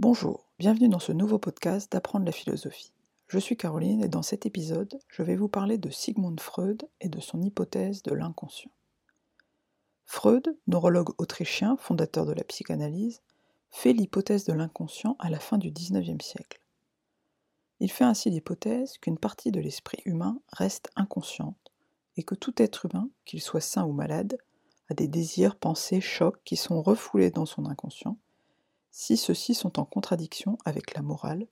Bonjour, bienvenue dans ce nouveau podcast d'apprendre la philosophie. Je suis Caroline et dans cet épisode, je vais vous parler de Sigmund Freud et de son hypothèse de l'inconscient. Freud, neurologue autrichien, fondateur de la psychanalyse, fait l'hypothèse de l'inconscient à la fin du XIXe siècle. Il fait ainsi l'hypothèse qu'une partie de l'esprit humain reste inconsciente et que tout être humain, qu'il soit sain ou malade, a des désirs, pensées, chocs qui sont refoulés dans son inconscient, si ceux-ci sont en contradiction avec la morale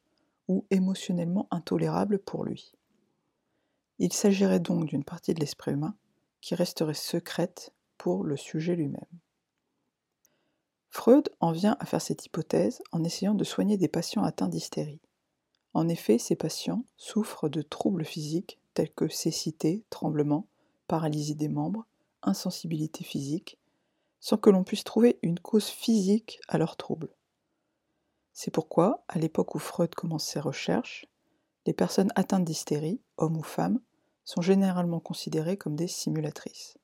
ou émotionnellement intolérables pour lui. Il s'agirait donc d'une partie de l'esprit humain qui resterait secrète pour le sujet lui-même. Freud en vient à faire cette hypothèse en essayant de soigner des patients atteints d'hystérie. En effet, ces patients souffrent de troubles physiques tels que cécité, tremblement, paralysie des membres, insensibilité physique, sans que l'on puisse trouver une cause physique à leurs troubles. C'est pourquoi, à l'époque où Freud commence ses recherches, les personnes atteintes d'hystérie, hommes ou femmes, sont généralement considérées comme des simulatrices.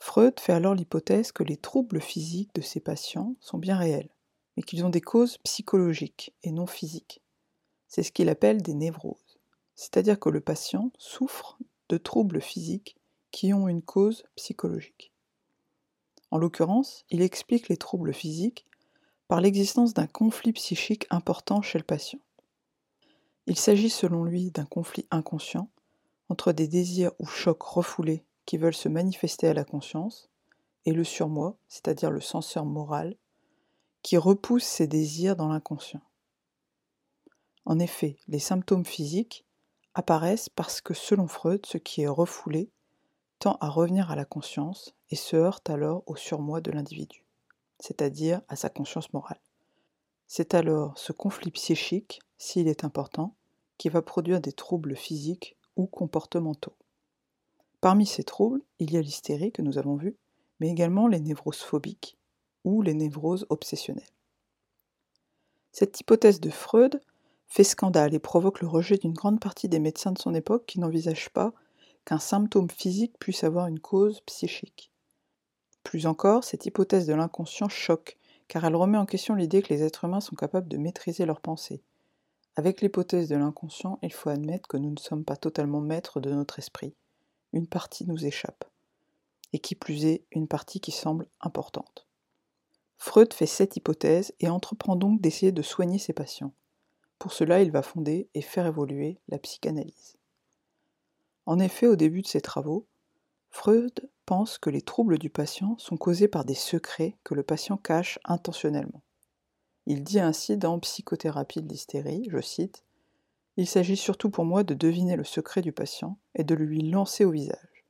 Freud fait alors l'hypothèse que les troubles physiques de ces patients sont bien réels, mais qu'ils ont des causes psychologiques et non physiques. C'est ce qu'il appelle des névroses, c'est-à-dire que le patient souffre de troubles physiques qui ont une cause psychologique. En l'occurrence, il explique les troubles physiques par l'existence d'un conflit psychique important chez le patient. Il s'agit selon lui d'un conflit inconscient entre des désirs ou chocs refoulés qui veulent se manifester à la conscience, et le surmoi, c'est-à-dire le censeur moral, qui repousse ces désirs dans l'inconscient. En effet, les symptômes physiques apparaissent parce que selon Freud, ce qui est refoulé tend à revenir à la conscience et se heurte alors au surmoi de l'individu, c'est-à-dire à sa conscience morale. C'est alors ce conflit psychique, s'il est important, qui va produire des troubles physiques ou comportementaux. Parmi ces troubles, il y a l'hystérie que nous avons vu, mais également les névroses phobiques ou les névroses obsessionnelles. Cette hypothèse de Freud fait scandale et provoque le rejet d'une grande partie des médecins de son époque qui n'envisagent pas qu'un symptôme physique puisse avoir une cause psychique. Plus encore, cette hypothèse de l'inconscient choque, car elle remet en question l'idée que les êtres humains sont capables de maîtriser leurs pensées. Avec l'hypothèse de l'inconscient, il faut admettre que nous ne sommes pas totalement maîtres de notre esprit, une partie nous échappe, et qui plus est, une partie qui semble importante. Freud fait cette hypothèse et entreprend donc d'essayer de soigner ses patients. Pour cela, il va fonder et faire évoluer la psychanalyse. En effet, au début de ses travaux, Freud pense que les troubles du patient sont causés par des secrets que le patient cache intentionnellement. Il dit ainsi dans Psychothérapie de l'hystérie, je cite, il s'agit surtout pour moi de deviner le secret du patient et de le lui lancer au visage.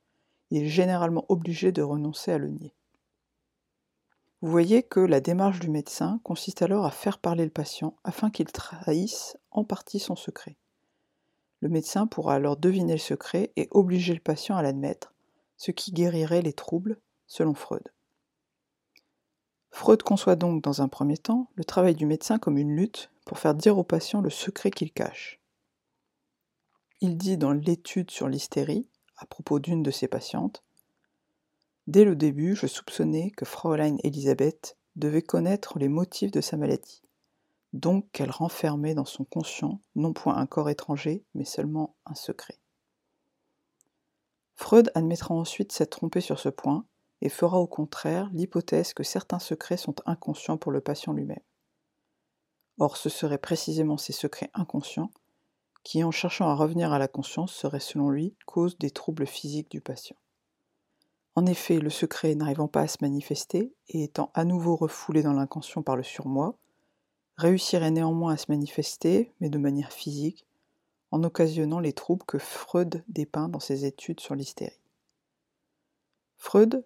Il est généralement obligé de renoncer à le nier. Vous voyez que la démarche du médecin consiste alors à faire parler le patient afin qu'il trahisse en partie son secret. Le médecin pourra alors deviner le secret et obliger le patient à l'admettre, ce qui guérirait les troubles, selon Freud. Freud conçoit donc dans un premier temps le travail du médecin comme une lutte pour faire dire au patient le secret qu'il cache. Il dit dans l'étude sur l'hystérie, à propos d'une de ses patientes, Dès le début, je soupçonnais que Fraulein Elisabeth devait connaître les motifs de sa maladie, donc qu'elle renfermait dans son conscient non point un corps étranger, mais seulement un secret. Freud admettra ensuite s'être trompé sur ce point et fera au contraire l'hypothèse que certains secrets sont inconscients pour le patient lui-même. Or, ce seraient précisément ces secrets inconscients qui, en cherchant à revenir à la conscience, serait selon lui cause des troubles physiques du patient. En effet, le secret n'arrivant pas à se manifester et étant à nouveau refoulé dans l'inconscient par le surmoi, réussirait néanmoins à se manifester, mais de manière physique, en occasionnant les troubles que Freud dépeint dans ses études sur l'hystérie. Freud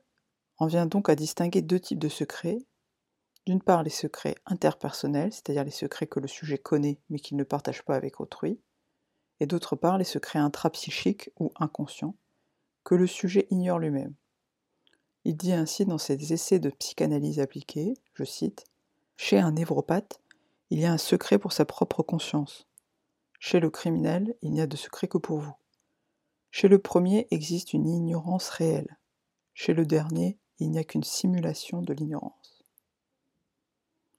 en vient donc à distinguer deux types de secrets. D'une part, les secrets interpersonnels, c'est-à-dire les secrets que le sujet connaît mais qu'il ne partage pas avec autrui, et d'autre part les secrets intrapsychiques ou inconscients, que le sujet ignore lui-même. Il dit ainsi dans ses essais de psychanalyse appliquée, je cite, Chez un névropathe, il y a un secret pour sa propre conscience. Chez le criminel, il n'y a de secret que pour vous. Chez le premier existe une ignorance réelle. Chez le dernier, il n'y a qu'une simulation de l'ignorance.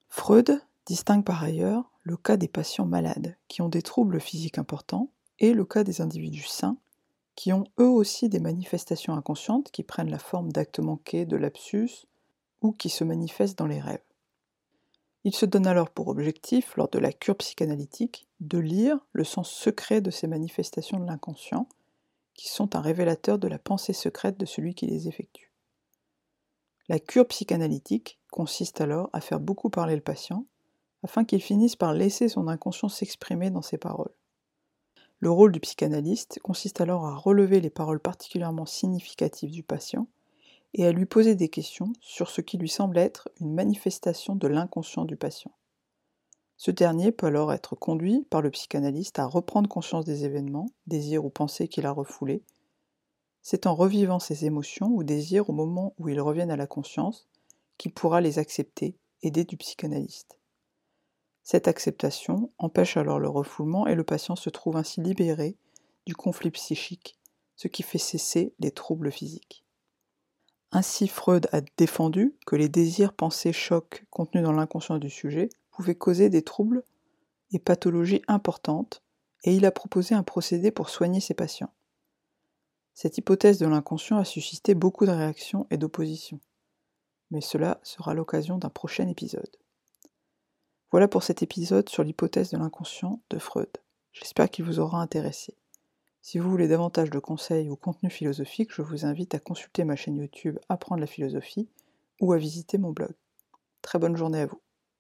Freud distingue par ailleurs le cas des patients malades qui ont des troubles physiques importants et le cas des individus sains qui ont eux aussi des manifestations inconscientes qui prennent la forme d'actes manqués, de lapsus ou qui se manifestent dans les rêves. Il se donne alors pour objectif, lors de la cure psychanalytique, de lire le sens secret de ces manifestations de l'inconscient, qui sont un révélateur de la pensée secrète de celui qui les effectue. La cure psychanalytique consiste alors à faire beaucoup parler le patient, afin qu'il finisse par laisser son inconscient s'exprimer dans ses paroles. Le rôle du psychanalyste consiste alors à relever les paroles particulièrement significatives du patient et à lui poser des questions sur ce qui lui semble être une manifestation de l'inconscient du patient. Ce dernier peut alors être conduit par le psychanalyste à reprendre conscience des événements, désirs ou pensées qu'il a refoulés. C'est en revivant ces émotions ou désirs au moment où ils reviennent à la conscience qu'il pourra les accepter, aidé du psychanalyste. Cette acceptation empêche alors le refoulement et le patient se trouve ainsi libéré du conflit psychique, ce qui fait cesser les troubles physiques. Ainsi, Freud a défendu que les désirs, pensés, chocs contenus dans l'inconscient du sujet pouvaient causer des troubles et pathologies importantes, et il a proposé un procédé pour soigner ses patients. Cette hypothèse de l'inconscient a suscité beaucoup de réactions et d'oppositions, mais cela sera l'occasion d'un prochain épisode. Voilà pour cet épisode sur l'hypothèse de l'inconscient de Freud. J'espère qu'il vous aura intéressé. Si vous voulez davantage de conseils ou contenus philosophiques, je vous invite à consulter ma chaîne YouTube Apprendre la philosophie ou à visiter mon blog. Très bonne journée à vous.